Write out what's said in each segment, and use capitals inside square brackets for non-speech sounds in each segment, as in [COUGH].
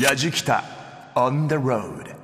やじきた。On the road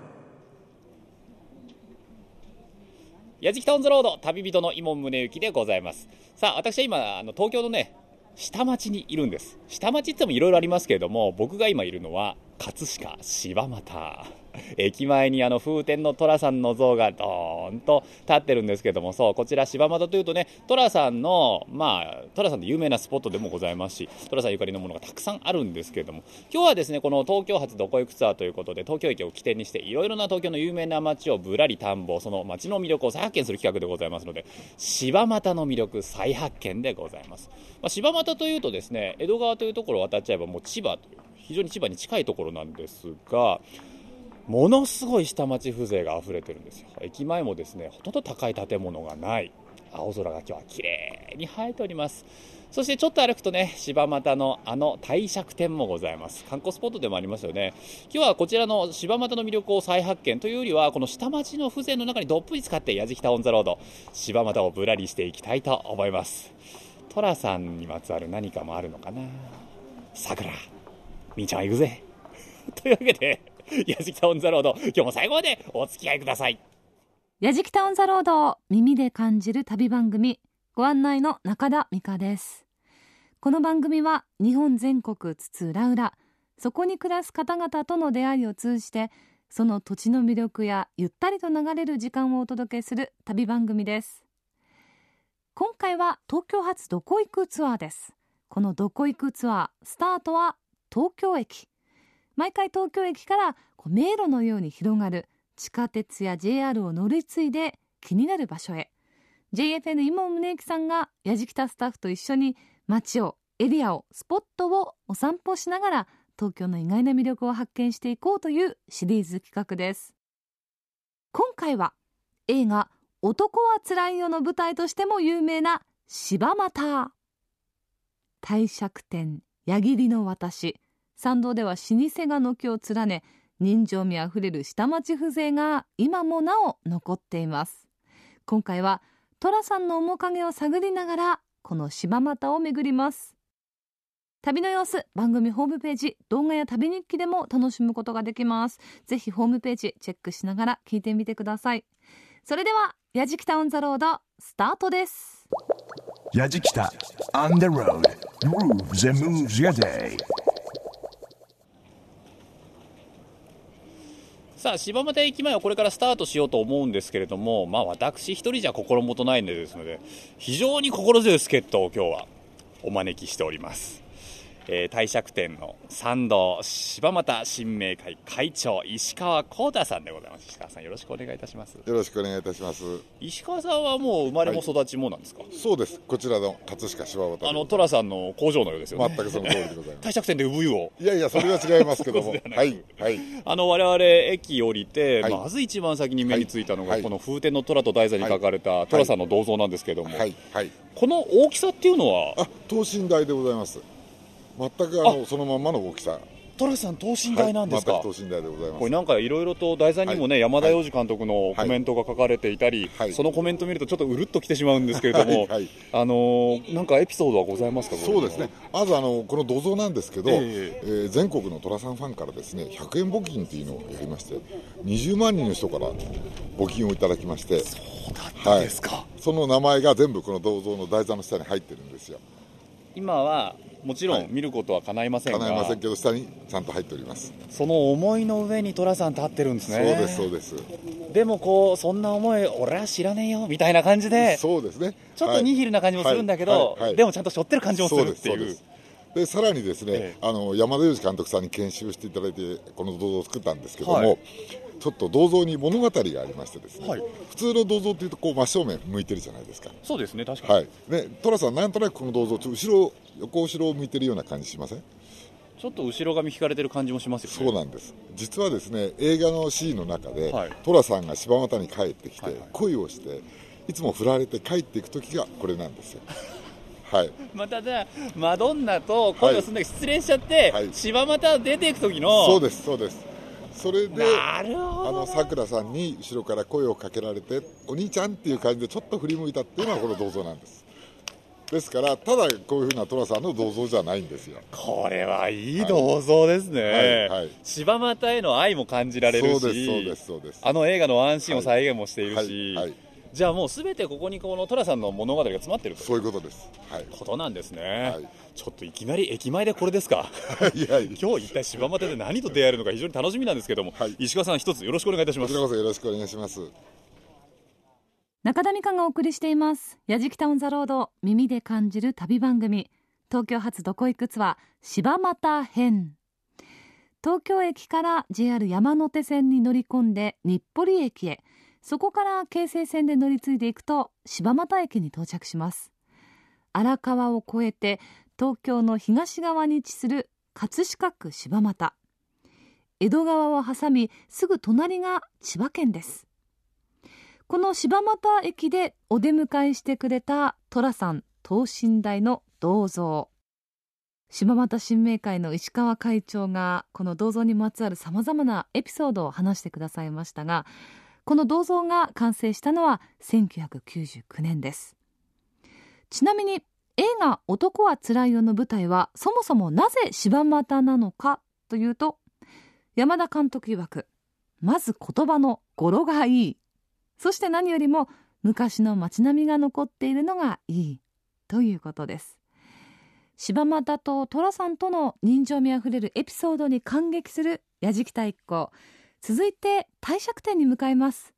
やじきたオンザロード旅人の伊門宗行でございます。さあ私は今あの東京のね下町にいるんです。下町って言ってもいろいろありますけれども僕が今いるのは葛飾柴又。駅前にあの風天の寅さんの像がドーンと立ってるんですけども。そうこちら柴又というとね寅さんのまあ寅さんで有名なスポットでもございますし寅さんゆかりのものがたくさんあるんですけども。今日はですねこの東京発どこ行くツアーということで東京駅を起点にしていろいろな東京の有名な街をぶらり探訪。その街の魅力を再発見する企画でございますので柴又の魅力再発見でございます、まあ、柴又というとですね江戸川というところを渡っちゃえばもう千葉という非常に千葉に近いところなんですがものすごい下町風情が溢れてるんですよ。駅前もですねほとんど高い建物がない。青空が今日は綺麗に映えております。そしてちょっと歩くとね柴又のあの帝釈天もございます。観光スポットでもありますよね。今日はこちらの柴又の魅力を再発見というよりはこの下町の風情の中にどっぷり浸かってやじきた on the road。柴又をぶらりしていきたいと思います。寅さんにまつわる何かもあるのかな？さくらみーちゃん行くぜ。[LAUGHS] というわけでやじきた on the road 今日も最後までお付き合いください。やじきた on the road を耳で感じる旅番組ご案内の中田美香です。この番組は日本全国津々浦々そこに暮らす方々との出会いを通じてその土地の魅力やゆったりと流れる時間をお届けする旅番組です。今回は東京発どこ行くツアーです。このどこ行くツアースタートは東京駅。毎回東京駅からこう迷路のように広がる地下鉄や JR を乗り継いで気になる場所へ。JFN 今宗行さんがやじきたスタッフと一緒に街をエリアをスポットをお散歩しながら東京の意外な魅力を発見していこうというシリーズ企画です。今回は映画「男はつらいよ」の舞台としても有名な柴又帝釈天矢切の私。参道では老舗が軒を連ね人情味あふれる下町風情が今もなお残っています。今回は寅さんの面影を探りながらこの柴又を巡ります。旅の様子番組ホームページ動画や旅日記でも楽しむことができます。ぜひホームページチェックしながら聞いてみてください。それではやじきたオンザロードスタートです。やじきた grooves and moves your day さあ柴又駅前はこれからスタートしようと思うんですけれどもまあ私一人じゃ心もとないのでですので非常に心強い助っ人を今日はお招きしております。えー、帝釈天の参道柴又新明会会長石川幸太さんでございます。石川さんよろしくお願いいたします。よろしくお願いいたします。石川さんはもう生まれも育ちもなんですか、はい、そうです。こちらの葛飾柴又あの寅さんの工場のようですよね。全くその通りでございます。帝釈天で産湯を？いやいやそれは違いますけども。[LAUGHS] はいはい。あの我々駅降りて、はい、まず一番先に目についたのが、はい、この風天の寅と題座に書かれた寅さんの銅像なんですけども、はい。はい、この大きさっていうのは？あ等身大でございます全くあのそのまんまの大きさ。寅さん等身大なんですか、はい、等身大でございます。これなんかいろいろと題材にもね、はい、山田洋次監督のコメントが書かれていたり、はい、そのコメントを見るとちょっとうるっときてしまうんですけれども、あのー、なんかエピソードはございますか？そうですね。まずあのこの銅像なんですけど、えー、えー、全国の寅さんファンからですね100円募金っていうのをやりまして20万人の人から募金をいただきましてそうだったんですか、その名前が全部この銅像の台座の下に入ってるんですよ。今はもちろん見ることは叶いませんが、叶いませんけど下にちゃんと入っております。その思いの上に寅さん立ってるんですね。そうですそうです。でもこうそんな思い俺は知らねえよみたいな感じでそうですね。ちょっとニヒルな感じもするんだけど、でもちゃんと背負ってる感じもするっていう。でさらにですね、ええ、あの山田洋次監督さんに研修していただいてこの銅像を作ったんですけども、はい、ちょっと銅像に物語がありましてですね、はい、普通の銅像っていうとこう真正面向いてるじゃないですか。そうですね確かに、はい、ね寅さんなんとなくこの銅像後ろ横後ろを向いてるような感じしません？ちょっと後ろ髪引かれてる感じもしますよね。そうなんです。実はですね映画のシーンの中で、はい、寅さんが柴又に帰ってきて、はいはい、恋をしていつも振られて帰っていく時がこれなんですよ。[LAUGHS] はい、またじゃマドンナと恋をするんだけど、失礼しちゃって、はい、柴又出ていく時のそうですそうですそれであのさくらさんに後ろから声をかけられてお兄ちゃんっていう感じでちょっと振り向いたっていうのはこの銅像なんです。ですからただこういうふうな寅さんの銅像じゃないんですよ。これはいい銅像ですね、はいはい。柴又への愛も感じられるしそうですそうですそうです。あの映画のワンシーンを再現もしているし、はいはいじゃあもうすべてここにこの寅さんの物語が詰まってるとそういうことです。はい。ことなんですね、はい。ちょっといきなり駅前でこれですか？[LAUGHS] いやいや。今日一体柴又で何と出会えるのか非常に楽しみなんですけども、はい。石川さん一つよろしくお願いいたします。こちらこそよろしくお願いします。中田美香がお送りしています「やじきた on the road 耳で感じる旅番組」東京発どこ行くツアー柴又編。東京駅から JR 山手線に乗り込んで日暮里駅へそこから京成線で乗り継いでいくと柴又駅に到着します。荒川を越えて東京の東側に位置する葛飾区柴又。江戸川を挟みすぐ隣が千葉県です。この柴又駅でお出迎えしてくれた寅さん等身大の銅像。柴又新明会の石川会長がこの銅像にまつわるさまざまなエピソードを話してくださいましたがこの銅像が完成したのは1999年です。ちなみに映画「男はつらいよ」の舞台はそもそもなぜ柴又なのかというと山田監督曰くまず言葉の語呂がいい。そして何よりも昔の街並みが残っているのがいいということです。柴又と寅さんとの人情味あふれるエピソードに感激する矢敷太一行続いて帝釈天に向かいます。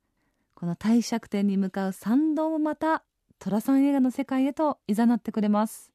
この帝釈天に向かう参道もまた寅さん映画の世界へと誘ってくれます。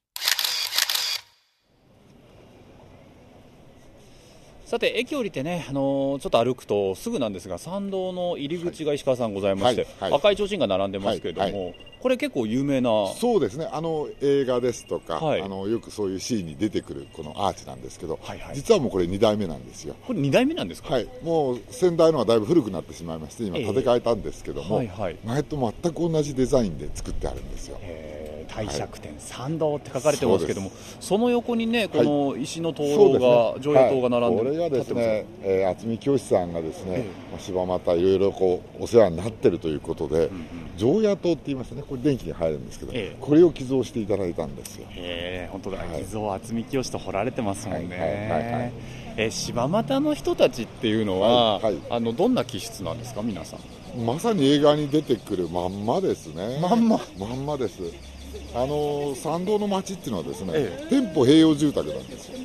さて駅降りてね、あのーちょっと歩くとすぐなんですが参道の入り口が石川さんございまして、はい。はい。赤い提灯が並んでますけれども、はい。これ結構有名なそうですね。あの映画ですとか、はい。あのよくそういうシーンに出てくるこのアーチなんですけど、はいはい。実はもうこれ2代目なんですよ。これ2代目なんですか、はい、もう先代のはだいぶ古くなってしまいまして今ええ。建て替えたんですけども、はいはい。前と全く同じデザインで作ってあるんですよ。え。ー帝釈天参道って書かれてますけどもそその横にねこの石の灯籠が、ですね。上映灯が並んで、はいこれがですね、えー渥美教師さんがですね、柴又いろいろこうお世話になってるということで、常夜灯って言いますね。これ電気に入るんですけど、ええ。これを寄贈していただいたんですよ。えー、本当だ、はい。偽造渥美清と彫られてますもんね、はいえー柴又の人たちっていうのは、あのどんな気質なんですか皆さん。まさに映画に出てくるまんまですね。まんま。まんまですあのー参道の町っていうのはですね、え店舗併用住宅なんですよ。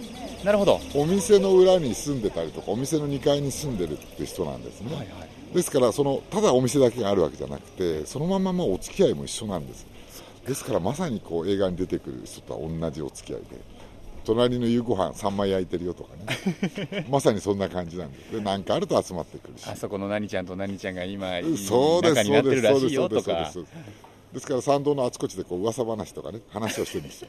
なるほど。お店の裏に住んでたりとかお店の2階に住んでるって人なんですね、はいはい。ですからそのただお店だけがあるわけじゃなくてそのまままあお付き合いも一緒なんです。ですからまさにこう映画に出てくる人とは同じお付き合いで隣の夕ご飯3枚焼いてるよとかね。[LAUGHS] まさにそんな感じなんです。で何かあると集まってくるし。あそこの何ちゃんと何ちゃんが今いいそうです仲になってるらしいよとか。そうですそうですそうですですから参道のあちこちでこう噂話とかね話をしてるんですよ。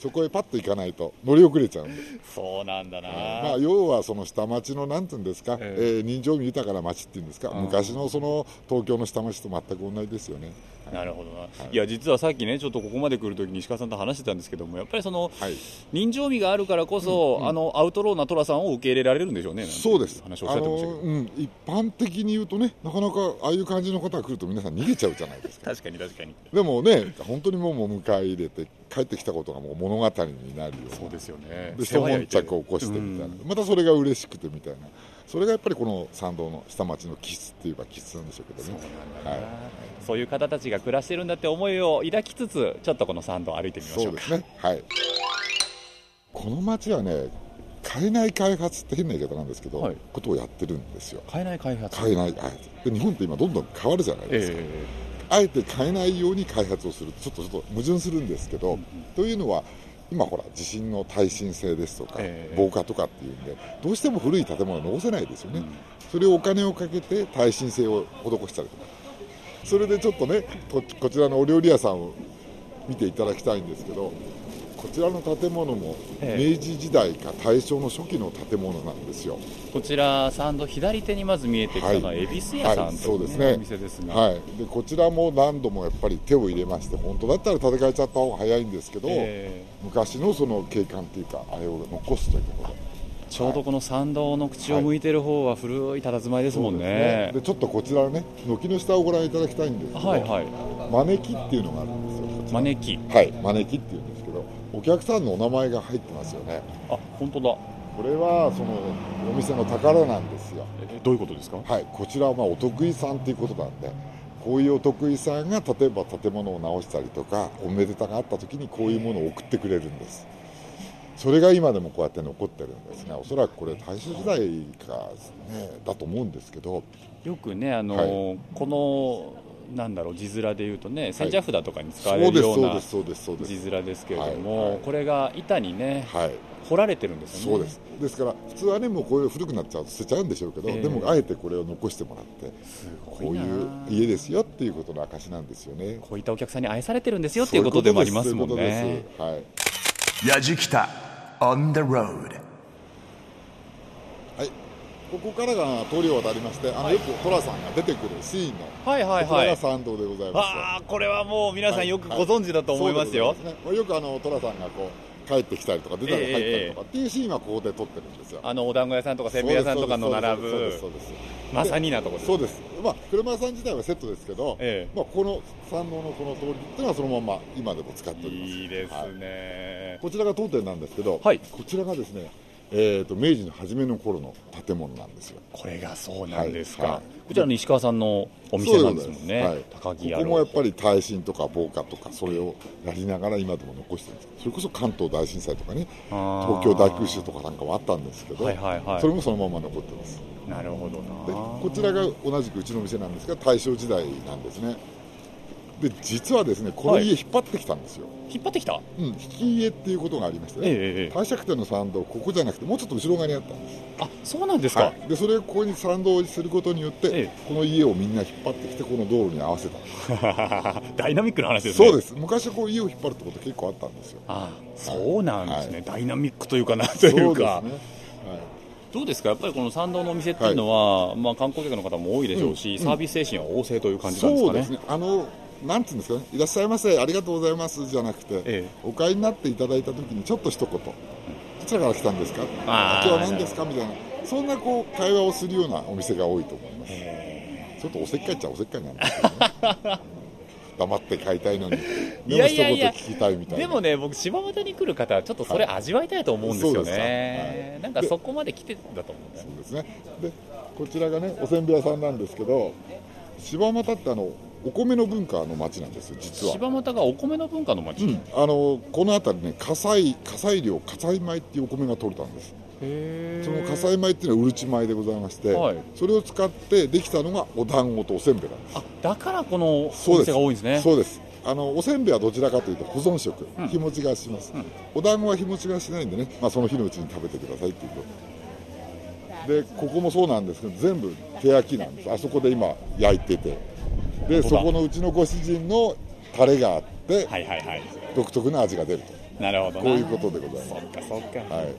そこへパッと行かないと乗り遅れちゃうんでそうなんだな、まあ、要はその下町のなんていうんですか、ええ。ー人情味豊かな町っていうんですか、うん。昔のその東京の下町と全く同じですよね。なるほどな、い、や実はさっきねちょっとここまで来るときに石川さんと話してたんですけどもやっぱりそのはい、人情味があるからこそ、あのアウトローな寅さんを受け入れられるんでしょうねそうです話をおっしゃってましたうん、一般的に言うとね、なかなかああいう感じの方が来ると皆さん逃げちゃうじゃないですか。[LAUGHS] 確かに確かに。でもね、本当にもう迎え入れて、帰ってきたことがもう物語になるような。そうですよね。で一悶着を起こしてみたいな、うん。またそれが嬉しくてみたいな、それがやっぱりこの参道の下町の気質っていうか、気質なんでしょうけどね。はい。そういう方たちが暮らしてるんだって思いを抱きつつちょっとこの参道を歩いてみましょうか。そうですね、はい、この町はね、変えない開発って変な言い方なんですけど、はい。ことをやってるんですよ、変えない開発。変えない、はい、で日本って今、どんどん変わるじゃないですか、えあえて変えないように開発をする。ちょっとちょっと矛盾するんですけど、というのは、今、ほら、地震の耐震性ですとか、ええ。防火とかっていうんで、どうしても古い建物を残せないですよね、それをお金をかけて耐震性を施したりとか、それでちょっとね、ここちらのお料理屋さんを見ていただきたいんですけど、こちらの建物もええ。明治時代か大正の初期の建物なんですよ。ーこちら参道左手にまず見えてきたのははい。恵比寿屋さはいんという,、そうですね。お店ですが、はい、でこちらも何度もやっぱり手を入れまして本当だったら建て替えちゃった方が早いんですけど、え昔のその景観っていうかあれを残すというところーちょうどこの参道の口を向いてる方は古い佇まいですもんね。でちょっとこちらね軒の下をご覧いただきたいんですけど、はいはい。招きっていうのがあるんですよこ招き。はい。招きっていうお客さんのお名前が入ってますよね。あ本当だ。これはそのお店の宝なんですよ。えどういうことですか？はいこちらはまあお得意さんっていうことなんでこういうお得意さんが例えば建物を直したりとかおめでたがあった時にこういうものを送ってくれるんです。それが今でもこうやって残ってるんですねおそらくこれ大正時代か、ね、だと思うんですけど。よくねあの、はこのなんだろう字面で言うとね千社札とかに使わそうですれるようなそうですそうですそうです字面ですけれども、これが板にねはい。彫られてるんですよね。そうです。ですから普通はねもうこういう古くなっちゃうと捨てちゃうんでしょうけど、ええ。でもあえてこれを残してもらってこういう家ですよっていうことの証なんですよね。こういったお客さんに愛されてるんですよっていうことでもありますもんね。はいやじきた on the road はい、ここからが通りを渡りまして、あのよく寅さんが出てくるシーンの、はいはいこちらはいが参道でございます。ああこれはもう皆さはい。んよくご存知だと思いますよ、そうでございますね。よくあの寅さんがこう帰ってきたりとか出たり入ったりとかっていうシーンはここで撮ってるんですよ。あのお団子屋さんとかせんべい屋さんとかの並ぶそうですそうです。まさになところです。そうです。まあ車屋さん自体はセットですけど、ええ。まあこの参道のこの通りっていうのはそのまま今でも使っております。いいですはい。ね、こちらが当店なんですけど、はい。こちらがですね、えっ、と明治の初めの頃の建物なんですよ。これがそうなんですか、はい。はいこちらの石川さんのお店なんですもんね、そうで高木屋ここもやっぱり耐震とか防火とかそれをやりながら今でも残してるんですそれこそ関東大震災とかね東京大空襲とかなんかもあったんですけど、はいはいはい。それもそのまま残ってます。なるほどでなこちらが同じくうちの店なんですが大正時代なんですねで実はですねこのはい家引っ張ってきたんですよ、引っ張ってきた？うん、引き家っていうことがありましてね、ええええ帝釈天の参道ここじゃなくてもうちょっと後ろ側にあったんです。あそうなんですか、はい、でそれをここに参道にすることによって、ええ。この家をみんな引っ張ってきてこの道路に合わせた。[LAUGHS] ダイナミックな話ですね。そうです。昔はこう家を引っ張るってこと結構あったんですよ。あそうなんですね、はい。ダイナミックというかな [LAUGHS] というか。そうですね、どうですか？やっぱりこの参道のお店っていうのは、まあ、観光客の方も多いでしょうし、サービス精神は旺盛という感じなんですかね？ね。あのなんていうんですかね？いらっしゃいませありがとうございますじゃなくて、ええ。お買いになっていただいた時にちょっと一言。どちらから来たんですか？今日は何ですか？みたいな。そんなこう会話をするようなお店が多いと思います。ちょっとおせっかいっちゃおせっかいなんですけどね。[LAUGHS] 黙って買いたいのに。いやいやいやでも一言聞きたいみたいな。でもね僕柴又に来る方はちょっとそれ味わいたいと思うんですよね、はい。なんかそこまで来てだと思うんだよそうですね。でこちらがねおせんべい屋さんなんですけど柴又ってあのお米の文化の町なんですよ実は。柴又がお米の文化の町、うん。あのこの辺りね火災火災量火災米っていうお米が取れたんです。その火災米っていうのはうるち米でございまして、はい。それを使ってできたのがお団子とおせんべいなんです。あだからこのお店が多いんですね。そうです。あのおせんべいはどちらかというと保存食、うん。日持ちがします、お団子は日持ちがしないんでね、まあ、その日のうちに食べてくださいっていうこと。でここもそうなんですけど全部手焼きなんです。あそこで今焼いててでそこのうちのご主人のタレがあって、はいはいはい。独特な味が出ると。なるほどな。こういうことでございます。そっかそっか、はい。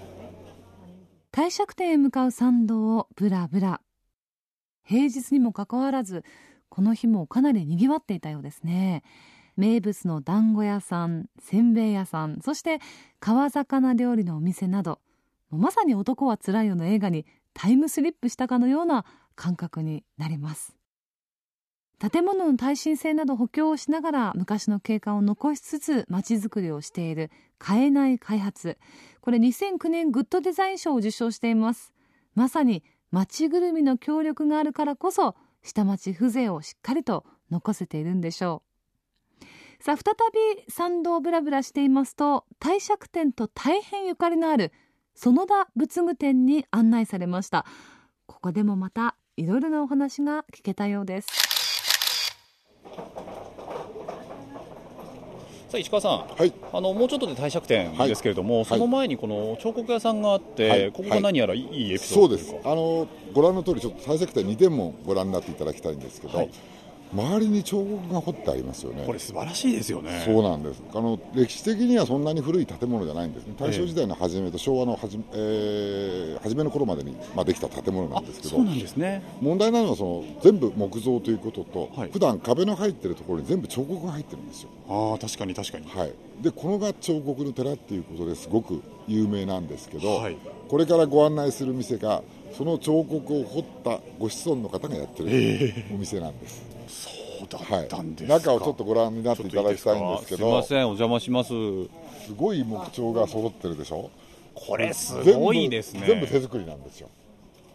帝釈天へ向かう参道をブラブラ。平日にもかかわらずこの日もかなり賑わっていたようですね。名物の団子屋さんせんべい屋さんそして川魚料理のお店などもうまさに「男はつらいよ」の映画にタイムスリップしたかのような感覚になります建物の耐震性など補強をしながら昔の景観を残しつつ街づくりをしている変えない開発。これ2009年グッドデザイン賞を受賞しています。まさに街ぐるみの協力があるからこそ下町風情をしっかりと残せているんでしょう。さあ再び参道をブラブラしていますと帝釈天と大変ゆかりのある園田仏具店に案内されました。ここでもまたいろいろなお話が聞けたようです。さあ石川さん。はい。あのもうちょっとで帝釈天ですけれども、はい。その前にこの彫刻屋さんがあって、はい。ここが何やらいいエピソそうですードというか、あのご覧の通りちょっと大石店2点もご覧になっていただきたいんですけど、はい周りに彫刻が彫ってありますよね。これ素晴らしいですよね。そうなんです。あの歴史的にはそんなに古い建物じゃないんです。ね大正時代の初めと昭和の初め,、えー初めの頃までに、まあ、できた建物なんですけど。そうなんですね。問題なのはその全部木造ということと、はい。普段壁の入ってるところに全部彫刻が入ってるんですよ。ああ確かに確かに。はい、でこのが彫刻の寺っていうことですごく有名なんですけど、はい。これからご案内する店がその彫刻を彫ったご子孫の方がやってるお店なんです、だはいったんですか、中をちょっとご覧になっていただきたいんですけすいまどせんお邪魔します。すごい木彫が揃ってるでしょ。これすごいですね。全部手作りなんですよ。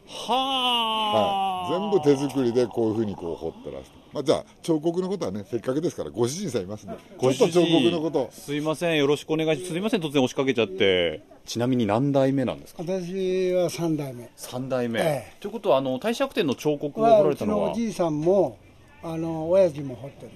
はあ、はい、全部手作りでこういうふうにこう彫ってらして、まあ、じゃあ彫刻のことはねせっかくですからご主人さんいますんで。ご主人ちょっと彫刻のこと。すいませんよろしくお願いします。すいません突然押しかけちゃって。ちなみに何代目なんですか？私は3代目。三代目、ええ。ということはあの帝釈天の彫刻を彫られたのは？のおじいさんもあの親父も彫ってる。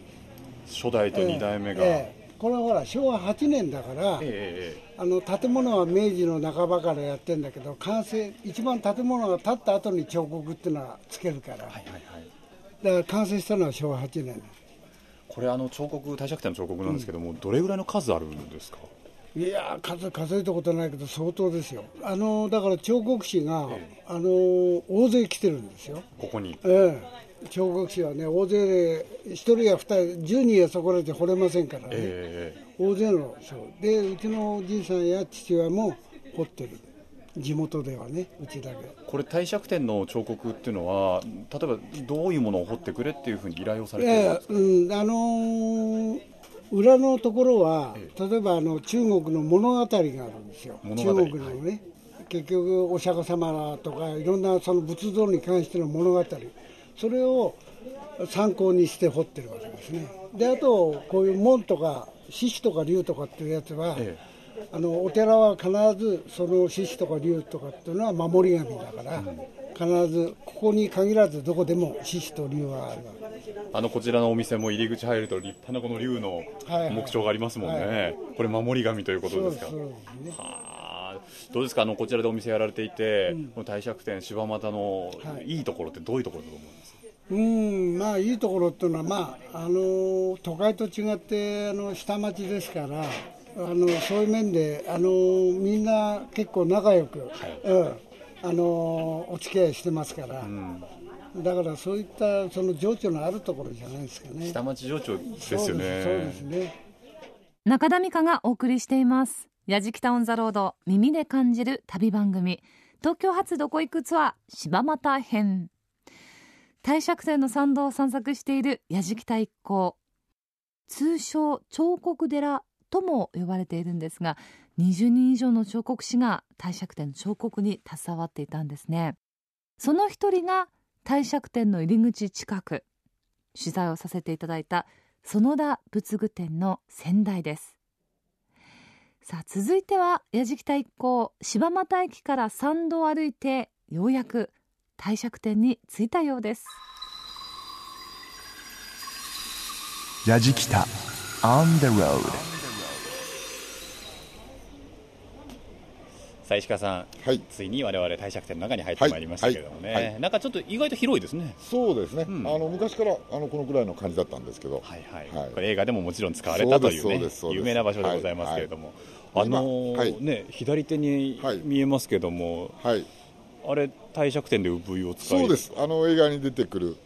初代と二代目が、ええ。えこれはほら昭和8年だから、ええあの建物は明治の半ばからやってんだけど完成一番建物が建った後に彫刻っていうのはつけるから、はいはいはい。だから完成したのは昭和8年。これあの彫刻帝釈天の彫刻なんですけども、どれぐらいの数あるんですか？いやー数数えたことないけど相当ですよ。あのだから彫刻師が、あの大勢来てるんですよ。ここに。ええ。彫刻師はね大勢で1人や2人10人やそこらで掘れませんからね、え大勢の人。でうちのおじいさんや父親も掘ってる。地元ではねうちだけ。えこれ帝釈天の彫刻っていうのは例えばどういうものを彫ってくれっていうふうに依頼をされてるんですか、ええうんあのー裏のところは、例えばあの中国の物語があるんですよ、中国のね、結局、お釈迦様とか、いろんなその仏像に関しての物語、それを参考にして彫ってるわけですね。であとこういう門とか獅子とか竜とかっていうやつは、えあのお寺は必ずその獅子とか竜とかっていうのは守り神だから、必ずここに限らずどこでも獅子と竜はあるあのこちらのお店も入り口入ると立派なこの竜のはいはい木彫がありますもんね、これ守り神ということですか？そうですね。はあ。どうですか？あのこちらでお店やられていて、この帝釈天柴又のはい。いいところってどういうところだと思いますか、うんまあいいところっていうのは、まあ、あの都会と違ってあの下町ですからあのそういう面であのみんな結構仲良く、うん、あのお付き合いしてますから、だからそういったその情緒のあるところじゃないですかね。下町情緒ですよそうねそうですね。中田美香がお送りしています。やじきたオンザロード耳で感じる旅番組。東京発どこ行くツアー柴又編。帝釈天の参道を散策しているやじきた一行。通称彫刻寺とも呼ばれているんですが20人以上の彫刻師が帝釈天の彫刻に携わっていたんですね。その一人が帝釈天の入り口近く取材をさせていただいた園田仏具店の先代です。さあ続いては矢敷太一行柴又駅から参道を歩いてようやく帝釈天に着いたようです。ヤジキタ On the road さあ石川さんはい。ついに我々帝釈天の中に入ってまいりましたけれどもね、はい。はい。なんかちょっと意外と広いですね。そうですね、ん。あの昔からあのこのくらいの感じだったんですけど、はいはい、はい。これ映画でももちろん使われたというねうう有名な場所でございますけれども、はい。あのーね左手にはい。見えますけども、はい、あれ帝釈天で産湯を使い。そうです。あの映画に出てくる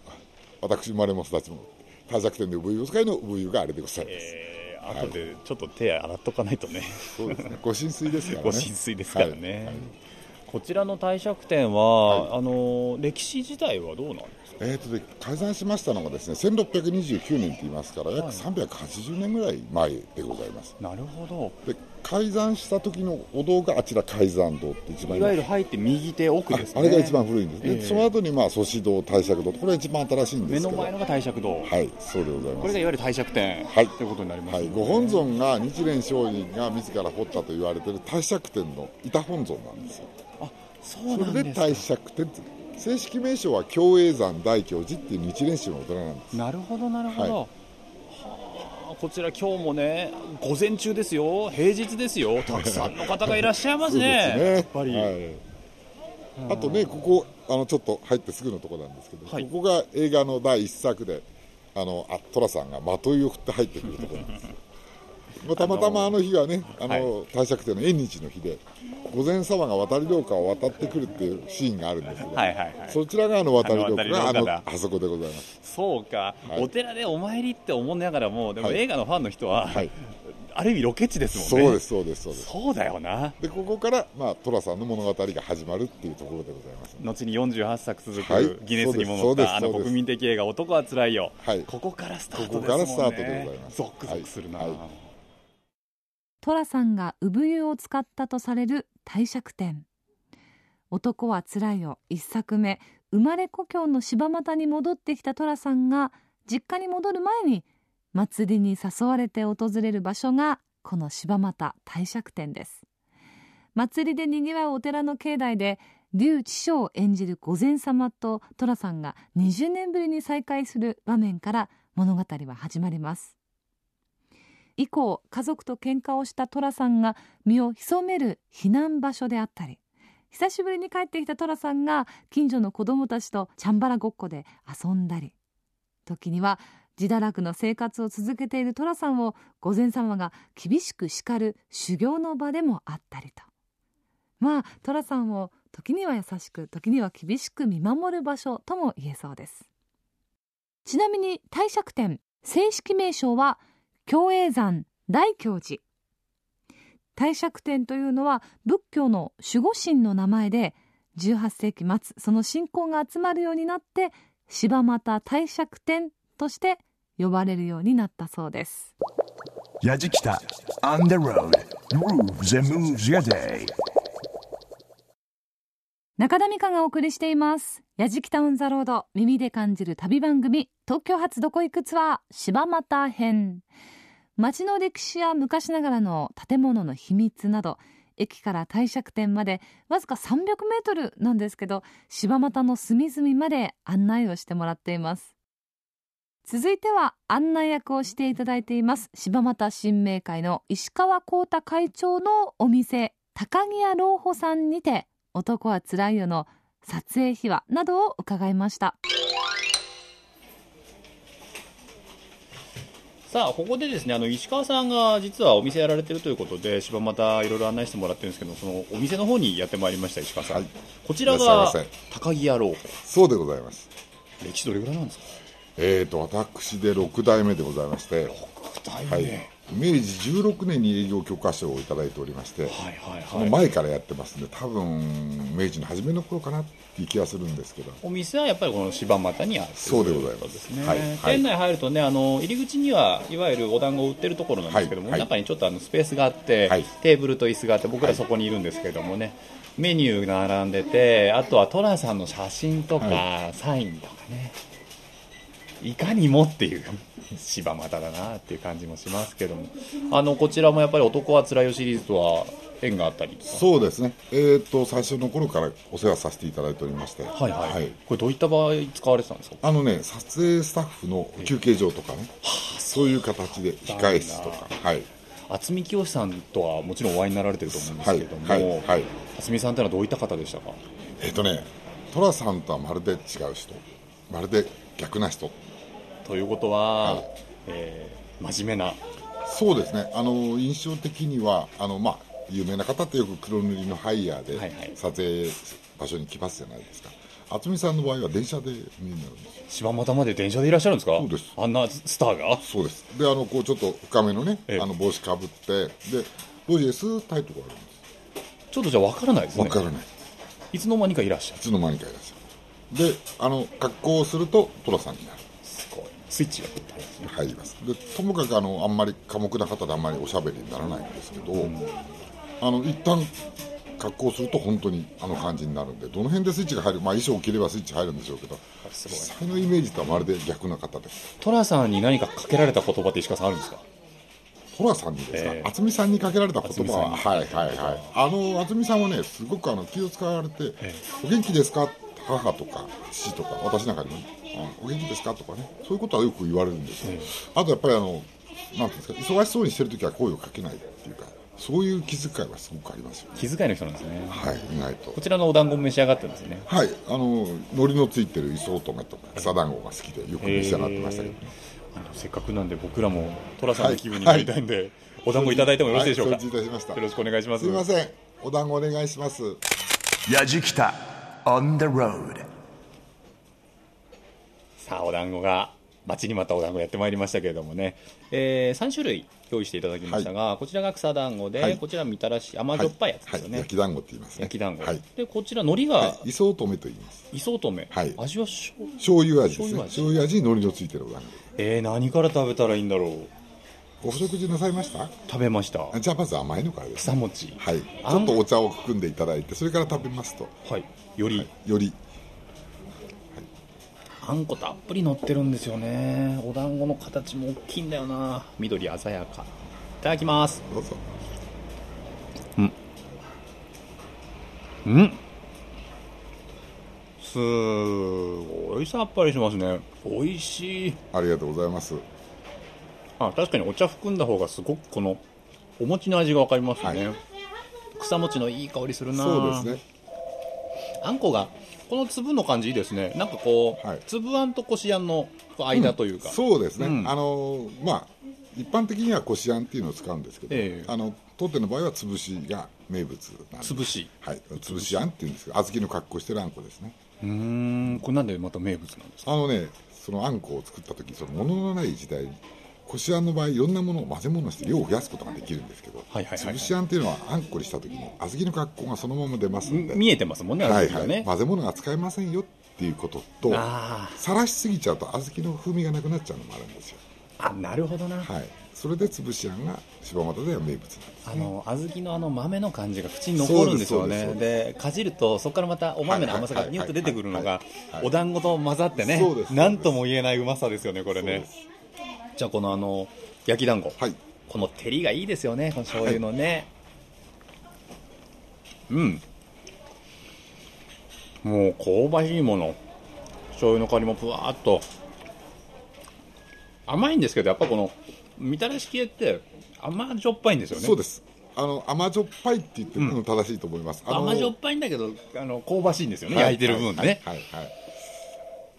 私生まれも育ちも。大作店で産湯を使いの産湯があれでございます、えー、後でちょっと手洗っとかないとね、そうですね。ご浸水ですからね。ご浸水ですからね、はい。はい。こちらの帝釈天は、あのー歴史自体はどうなんですか？えーとで開山しましたのがですね1629年と言いますから約380年ぐらい前でございます。なるほど。で開山した時のお堂があちら開山堂って一番いわゆる入って右手奥ですね。ああれが一番古いんですね、ええ。その後にまあ祖師堂大釈堂これが一番新しいんですけど。目の前のが帝釈堂、はいそうでございます。これがいわゆる帝釈天、はい。ということになります、はい、ご本尊が日蓮聖人が自ら彫ったと言われている大釈天の板本尊なんですよ。あそうそなんですか。れで大釈天って正式名称は共栄山大教寺っていう日蓮宗のお寺なんです。なるほどなるほど、はい。はあこちら今日もね午前中ですよ。平日ですよ。たくさんの方がいらっしゃいますね。ね。やっぱり、はい。あとねここあのちょっと入ってすぐのところなんですけど、はい。ここが映画の第一作であのあ寅さんがまといを振って入ってくるところなんですよまあたまたまあの日はねあの、は大釈天の縁日の日で御前様が渡り廊下を渡ってくるっていうシーンがあるんですけど、はいはいはい。そちらがあの渡り廊下があのあそこでございます。そうか、はい。お寺でお参りって思いながらもでもはい映画のファンの人は、はい。ある意味ロケ地ですもんね。そうです、そうです、そうです。そうだよな。で、ここから、まあ、寅さんの物語が始まるっていうところでございます。後に48作続はい。くギネスにも載ったあの国民的映画「男はつらいよ」はい。ここからスターここトですもんね。からスタートでございます。ゾクゾクするな、はい。はい寅さんが産湯を使ったとされる帝釈天。男はつらいよ。一作目。生まれ故郷の柴又に戻ってきた寅さんが実家に戻る前に祭りに誘われて訪れる場所がこの柴又帝釈天です。祭りでにぎわうお寺の境内で劉知章を演じる御前様と寅さんが20年ぶりに再会する場面から物語は始まります。以降家族と喧嘩をした寅さんが身を潜める避難場所であったり久しぶりに帰ってきた寅さんが近所の子供たちとチャンバラごっこで遊んだり時には自堕落の生活を続けている寅さんを御前様が厳しく叱る修行の場でもあったりと。まあ寅さんを時には優しく時には厳しく見守る場所とも言えそうです。ちなみに帝釈天正式名称は共栄山大教寺。帝釈天というのは仏教の守護神の名前で18世紀末その信仰が集まるようになって柴又帝釈天として呼ばれるようになったそうです。Yajikita on the road. Grooves and moves your day. 中田美香がお送りしています「やじきた on the road 耳で感じる旅番組東京発どこ行くツアー柴又編」街の歴史や昔ながらの建物の秘密など駅から帝釈天までわずか300メートルなんですけど柴又の隅々まで案内をしてもらっています。続いては案内役をしていただいています柴又新明会の石川幸太会長のお店高木屋老舗さんにて男はつらいよの撮影秘話などを伺いました。さあここでですねあの石川さんが実はお店やられてるということで柴又いろいろ案内してもらってるんですけどそのお店の方にやってまいりました石川さん、はい。こちらが高木屋老舗そうでございます。歴史どれぐらいなんですか？えーと、私で6代目でございまして、大はい、明治16年に営業許可証をいただいておりまして、はいはいそのはい前からやってますんで、多分明治の初めの頃かなっていう気がするんですけど、お店はやっぱりこの柴又にあるそうでございます。ね、はいはい。店内入るとねあの入り口にはいわゆるお団子を売ってるところなんですけども、はいはい。中にちょっとあのスペースがあって、はい。テーブルと椅子があって僕らそこにいるんですけどもね、メニュー並んでてあとは寅さんの写真とか、はサインとかねいかにもっていう柴又だなっていう感じもしますけども。あのこちらもやっぱり「男はつらいよ」シリーズとは縁があったりそうですね、えーと、最初の頃からお世話させていただいておりまして、はいはい、はい。これどういった場合使われてたんですか？あのね、撮影スタッフの休憩所とかね、そういう形で控え室とか、はい、渥美清さんとはもちろんお会いになられてると思うんですけれども、はいはいはい。渥美さんってのはどういった方でしたか？えっ、とね、寅さんとはまるで違う人、まるで逆な人、ということは、はい。えー真面目な。そうですね、あの印象的には、あのまあ、有名な方ってよく黒塗りのハイヤーではいはい。撮影場所に来ますじゃないですか、渥美さんの場合は電車で見になるんですよ。柴又まで電車でいらっしゃるんですか？そうです。あんなスターが？そうです。であのこうちょっと深めのね、ええ。あの帽子かぶってでロジエスタイとかあるんでちょっとじゃあ分からないですね。すわからない。いつの間にかいらっしゃる。いつの間にかいらっしゃる。であの格好をすると寅さんになるスイッチが入ります。でともかくあのあんまり寡黙な方であんまりおしゃべりにならないんですけど、あの一旦格好すると本当にあの感じになるんでどの辺でスイッチが入る、まあ、衣装を着ればスイッチ入るんでしょうけど実際のイメージとはまるで逆な方です寅さんに何かかけられた言葉って石川さんあるんですか？寅さんにですか、ええ。渥美さんにかけられた言葉は、渥美さんはい。はいはい、あの渥美さんはね、すごくあの気を使われて、え。お元気ですか？母とか父とか、私なんかにも、あお元気ですか？とかね、そういうことはよく言われるんですよ、えあとやっぱりあの、なんていうんですか、忙しそうにしてるときは声をかけないっていうか、そういう気遣いはすごくありますよね、気遣いの人なんですね。はい、意外と。こ。ちらのお団子も召し上がってるんですよね。はい、あの海苔のついてる磯乙女とか草団子が好きでよく召し上がってましたけど、あのせっかくなんで僕らも寅さんの気分になりたいんで、お団子いただいてもよろしいでしょうか、はい承知いたしました。よろしくお願いします。すみません、お団子お願いします。Yajikita on the road. さあお団子が待ちに待ったお団子やってまいりましたけれどもね、えー、3種類用意していただきましたが、こちらが草団子で、はい。こちらみたらし甘じょっぱいやつですよね、はい。焼き団子って言いますね。焼き団子、はい、でこちら海苔が、はい、磯乙女と言います。磯乙女、はい。味はしょ醤油味ですね。醤油味。醤油味に海苔のついてるお団子。えー、何から食べたらいいんだろうお食事なさいました？食べました。あじゃあまず甘いのからです草餅。はい。ちょっとお茶を含んでいただいてそれから食べますと。はい。より、より。あんこたっぷり乗ってるんですよね。お団子の形も大きいんだよな。緑鮮やか。いただきます。どうぞ。うん。すごいさっぱりしますね。美味しい。ありがとうございますあ確かにお茶含んだ方がすごくこのお餅の味が分かりますね、はい。草餅のいい香りするなそうですね。あんこがこの粒の感じいいですね。なんかこう、はい。粒あんとこしあんの間というか、そうですね、うん。あのまあ一般的にはこしあんっていうのを使うんですけど、ええ。あの当店の場合は潰しが名物なんで潰し。はい。潰しあんっていうんですけど小豆の格好してるあんこですね。うーん。これなんでまた名物なんですか？あのねそのあんこを作った時その物のない時代にこしあんの場合いろんなものを混ぜ物して量を増やすことができるんですけど、はいはい潰しあんっていうのはあんこにした時に小豆の格好がそのまま出ますんで。見えてますもんね、はいはね、混ぜ物が使えませんよっていうこととあさらしすぎちゃうと小豆の風味がなくなっちゃうのもあるんですよ。ーあなるほどな、はい。それで潰しあんが柴又では名物なんです。あの小豆のあの豆の感じが口に残るんですよね。でかじるとそこからまたお豆の甘さがニュッと出てくるのがお団子と混ざってねそうですなんとも言えないうまさですよねこれねじゃあこのあの焼き団子、はい。この照りがいいですよね。この醤油のね、うん。もう香ばしいもの。醤油の香りもふわーっと。甘いんですけどやっぱこのみたらし系って甘じょっぱいんですよね。そうです。あの甘じょっぱいって言ってるの正しいと思います、あの甘じょっぱいんだけどあの香ばしいんですよね、はい。焼いてる分ね、はい。はい。はい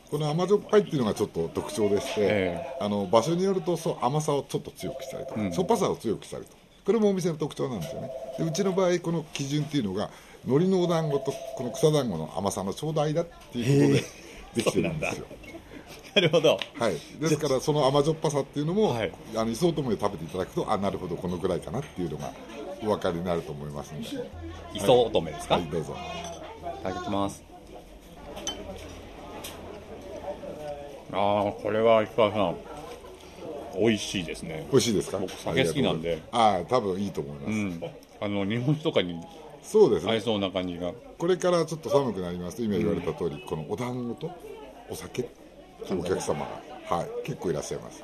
この甘じょっぱいっていうのがちょっと特徴でして、えあの場所によるとそう甘さをちょっと強くしたりとか、うん。しょっぱさを強くしたりと。これもお店の特徴なんですよね。でうちの場合この基準っていうのが海苔のお団子とこの草団子の甘さのちょうど間っていうことでできてるんですよ。なるほど。はい、ですからその甘じょっぱさっていうのも、はい。あの磯ともで食べていただくとあなるほどこのぐらいかなっていうのがお分かりになると思いますので。磯乙女ですか、い、はいどうぞ。ただきますああこれは石川さん美味しいですね。美味しいですか？僕酒好きなんで。ああ多分いいと思います、うん。あの日本酒とかにそうですね。合いそうな感じが。これからちょっと寒くなりますと今言われた通り、このお団子とお酒お客様が、はい、結構いらっしゃいます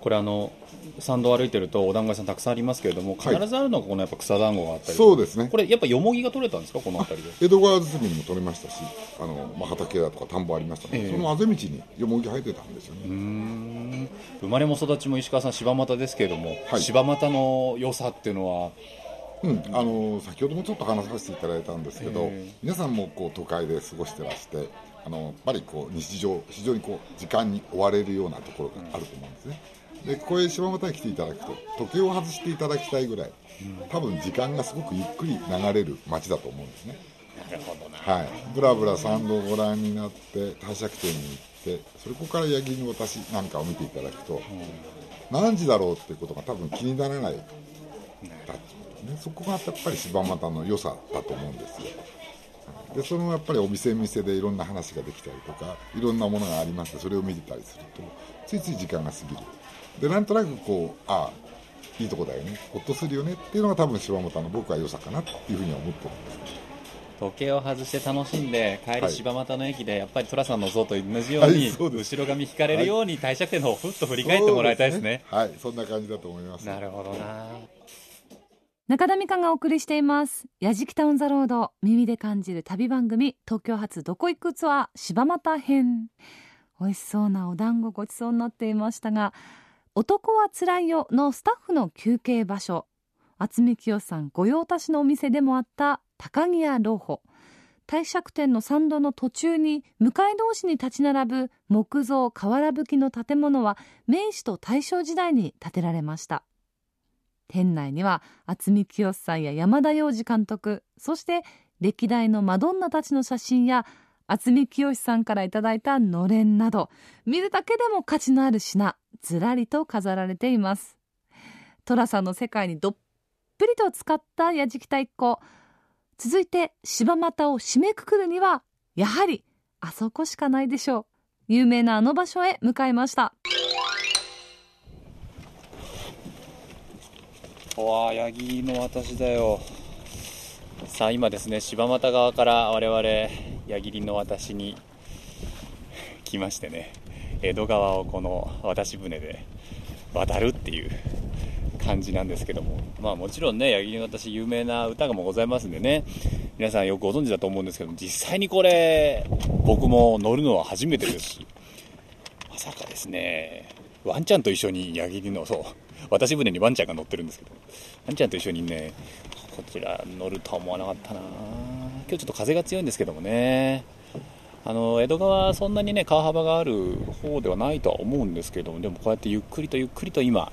これあの参道歩いてるとお団子屋さんたくさんありますけれども必はい。ずあるのがこのやっぱ草団子があったりそうですね。これやっぱよもぎが取れたんですか？この辺りで。江戸川堤にも取れましたしあの、まあ、畑だとか田んぼありましたので、ええ。そのあぜ道によもぎ生えてたんですよね、うーん。生まれも育ちも石川さん柴又ですけれども、はい。柴又の良さっていうのは？うん、あの先ほどもちょっと話させていただいたんですけど、ええ。皆さんもこう都会で過ごしてらしてあのやっぱりこう日常非常にこう時間に追われるようなところがあると思うんですねでここへ柴又に来ていただくと時計を外していただきたいぐらい多分時間がすごくゆっくり流れる街だと思うんですね。なるほどな。はい。ぶらぶら参道をご覧になって帝釈天に行ってそれここから八木の渡しなんかを見ていただくと、何時だろうっていうことが多分気にならない。だね、そこがやっぱり柴又の良さだと思うんですよ。でそのやっぱりお店店でいろんな話ができたりとかいろんなものがありましてそれを見てたりするとついつい時間が過ぎるでなんとなくこうああいいとこだよね。ほっとするよねっていうのが多分柴又の僕は良さかなっていうふうには思ってるんです。時計を外して楽しんで帰はい。り柴又の駅でやっぱり寅さんの像と同じように、後ろ髪引かれるように帝釈天の方をふっと振り返ってもらいたいですね。はい。そんな感じだと思います。なるほどな。中田美香がお送りしています「やじきタウンザロード耳で感じる旅番組東京発どこ行くツアー柴又編」美味しそうなお団子ごちそうになっていましたが「男はつらいよ」のスタッフの休憩場所。渥美清さん御用達のお店でもあった高木屋老舗帝釈天の参道の途中に向かい同士に立ち並ぶ木造瓦葺きの建物は明治と大正時代に建てられました。店内には渥美清さんや山田洋次監督そして歴代のマドンナたちの写真や渥美清さんからいただいたのれんなど見るだけでも価値のある品ずらりと飾られています。寅さんの世界にどっぷりと使ったやじきた一個続いて柴又を締めくくるにはやはりあそこしかないでしょう。有名なあの場所へ向かいました。わあ矢切の私だよ。さあ今ですね柴又側から我々矢切の私に来ましてね江戸川をこの渡し船で渡るっていう感じなんですけどもまあもちろんね矢切の私有名な歌がもございますんでね皆さんよくご存知だと思うんですけど実際にこれ僕も乗るのは初めてですしまさかですねワンちゃんと一緒に矢切のそう渡し船にワンちゃんが乗ってるんですけどワンちゃんと一緒にねこちら乗るとは思わなかったな。今日ちょっと風が強いんですけどもね。あの江戸川そんなにね川幅がある方ではないとは思うんですけどもでもこうやってゆっくりとゆっくりと今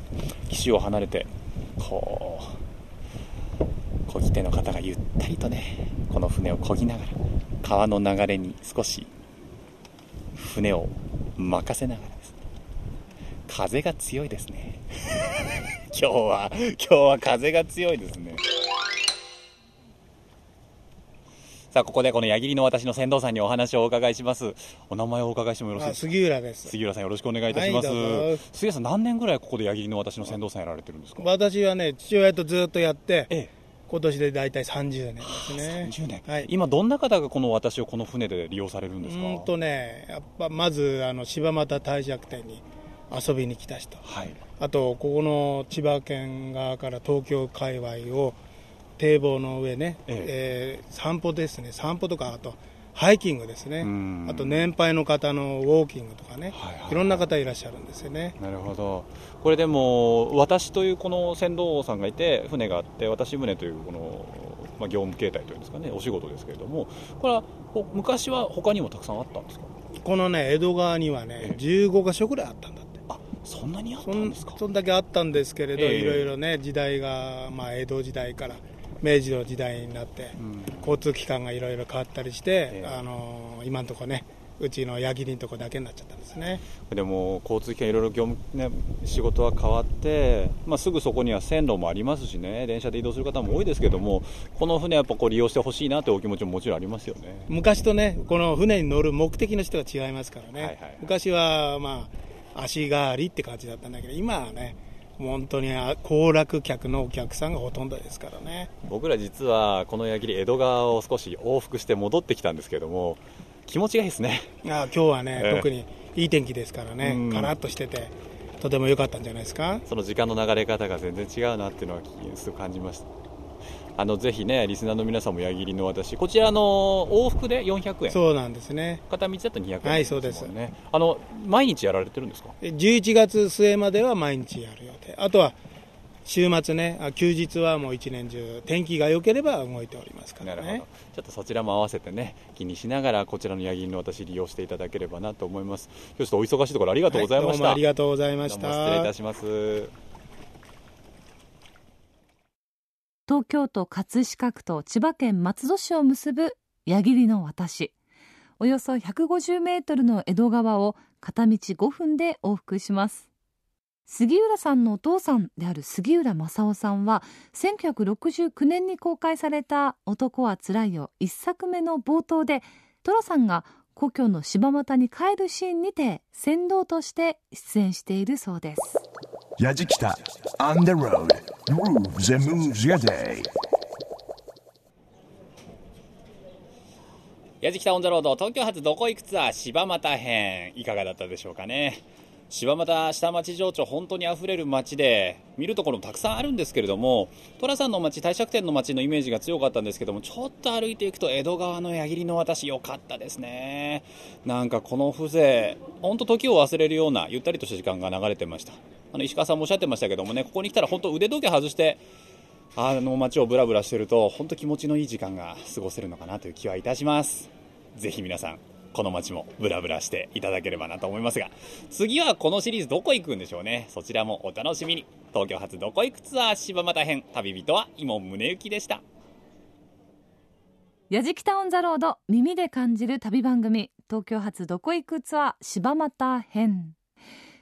岸を離れてこう漕ぎ手の方がゆったりとねこの船を漕ぎながら川の流れに少し船を任せながらですね。風が強いですね。[LAUGHS] 今日は今日は風が強いですね。さあここでこの矢切の私の船頭さんにお話をお伺いします。お名前をお伺いしてもよろしいですか？杉浦です。杉浦さんよろしくお願いいたします、はい杉浦さん何年ぐらいここで矢切の私の船頭さんやられてるんですか？私はね父親とずっとやって、ええ。今年で大体30年ですね。30年、はい。今どんな方がこの私をこの船で利用されるんうですか？ーんとねやっぱまずあの柴又帝釈天に遊びに来た人。はい。あとここの千葉県側から東京界隈を堤防の上ね、ええ。ー散歩ですね。散歩とかあとハイキングですね。うん。あと年配の方のウォーキングとかね、はいはいはい。いろんな方いらっしゃるんですよね。なるほど。これでも私というこの船頭さんがいて船があって私船というこの、まあ、業務形態というんですかね。お仕事ですけれども。これはほ昔は他にもたくさんあったんですか？このね江戸川にはね15か所ぐらいあったんだって。あそんなにあったそんんですか？そんだけあったんですけれど、ええ。いろいろね時代が、まあ、江戸時代から明治の時代になって、交通機関がいろいろ変わったりして、ええ。あの今のところねうちの矢切のとこだけになっちゃったんですね。でも交通機関いろいろ業務、ね、仕事は変わって、まあ、すぐそこには線路もありますしね電車で移動する方も多いですけどもこの船やっぱこう利用してほしいなというお気持ちももちろんありますよね。昔とねこの船に乗る目的の人が違いますからね、はいはい昔はまあ足代わりって感じだったんだけど今はね本当にあ行楽客のお客さんがほとんどですからね。僕ら実はこの矢切江戸川を少し往復して戻ってきたんですけども気持ちがいいですね。あ今日はね、ええ。特にいい天気ですからね、うん。カラッとしててとても良かったんじゃないですか。その時間の流れ方が全然違うなっていうのはすごく感じましたあのぜひねリスナーの皆さんも矢切の私。こちらの往復で400円。そうなんですね。片道だと200円はいそうです。あの毎日やられてるんですか？11月末までは毎日やる予定。あとは週末ねあ休日はもう一年中天気が良ければ動いておりますからね。なるほど。ちょっとそちらも合わせてね気にしながらこちらの矢切の私利用していただければなと思います。今日ちょっとお忙しいところありがとうございました、はどうもありがとうございましどうも失礼いたたします東京都葛飾区と千葉県松戸市を結ぶ矢切の渡およそ150メートルの江戸川を片道5分で往復します。杉浦さんのお父さんである杉浦正夫さんは1969年に公開された「男はつらいよ」一作目の冒頭で寅さんが故郷の柴又に帰るシーンにて船頭として出演しているそうです。Yajikita on the road grooves and moves your day. 矢敷オンザロード。東京発どこ行くツアー柴又編。いかがだったでしょうかね。柴又下町情緒本当にあふれる街で見るところもたくさんあるんですけれども寅さんの町帝釈天の町のイメージが強かったんですけどもちょっと歩いていくと江戸川の矢切の私良かったですね。なんかこの風情本当時を忘れるようなゆったりとした時間が流れてました。あの石川さんもおっしゃってましたけどもねここに来たら本当腕時計外してあの街をブラブラしてると本当気持ちのいい時間が過ごせるのかなという気はいたします。ぜひ皆さんこの街もブラブラしていただければなと思いますが次はこのシリーズどこ行くんでしょうね。そちらもお楽しみに。東京発どこ行くツアー柴又編旅人は伊門宗行でした。やじきたオンザロード耳で感じる旅番組東京発どこ行くツアー柴又編。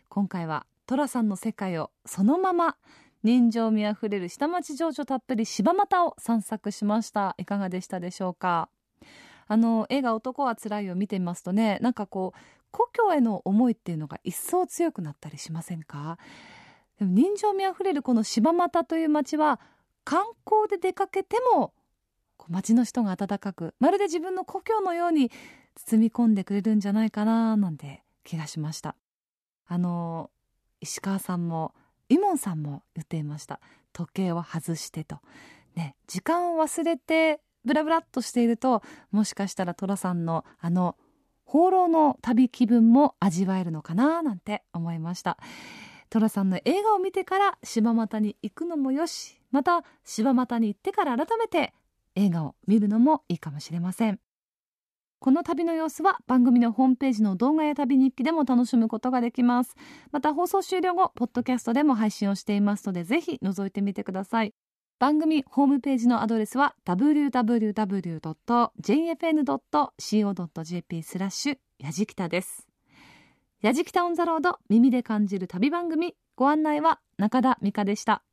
今回は寅さんの世界をそのまま人情味あふれる下町情緒たっぷり柴又を散策しました。いかがでしたでしょうか？あの映画男はつらいを見てみますとねなんかこう故郷への思いっていうのが一層強くなったりしませんか？でも人情味あふれるこの柴又という町は観光で出かけても町の人が温かくまるで自分の故郷のように包み込んでくれるんじゃないかななんて気がしました。あの石川さんもイモンさんも言っていました。時計を外してと。ね時間を忘れてブラブラっとしているともしかしたら寅さんのあの放浪の旅気分も味わえるのかななんて思いました。寅さんの映画を見てから柴又に行くのもよしまた柴又に行ってから改めて映画を見るのもいいかもしれません。この旅の様子は番組のホームページの動画や旅日記でも楽しむことができます。また放送終了後ポッドキャストでも配信をしていますのでぜひ覗いてみてください。番組ホームページのアドレスは www.jfn.co.jp スラッシュやじきたです。やじきたオンザロード耳で感じる旅番組。ご案内は中田美香でした。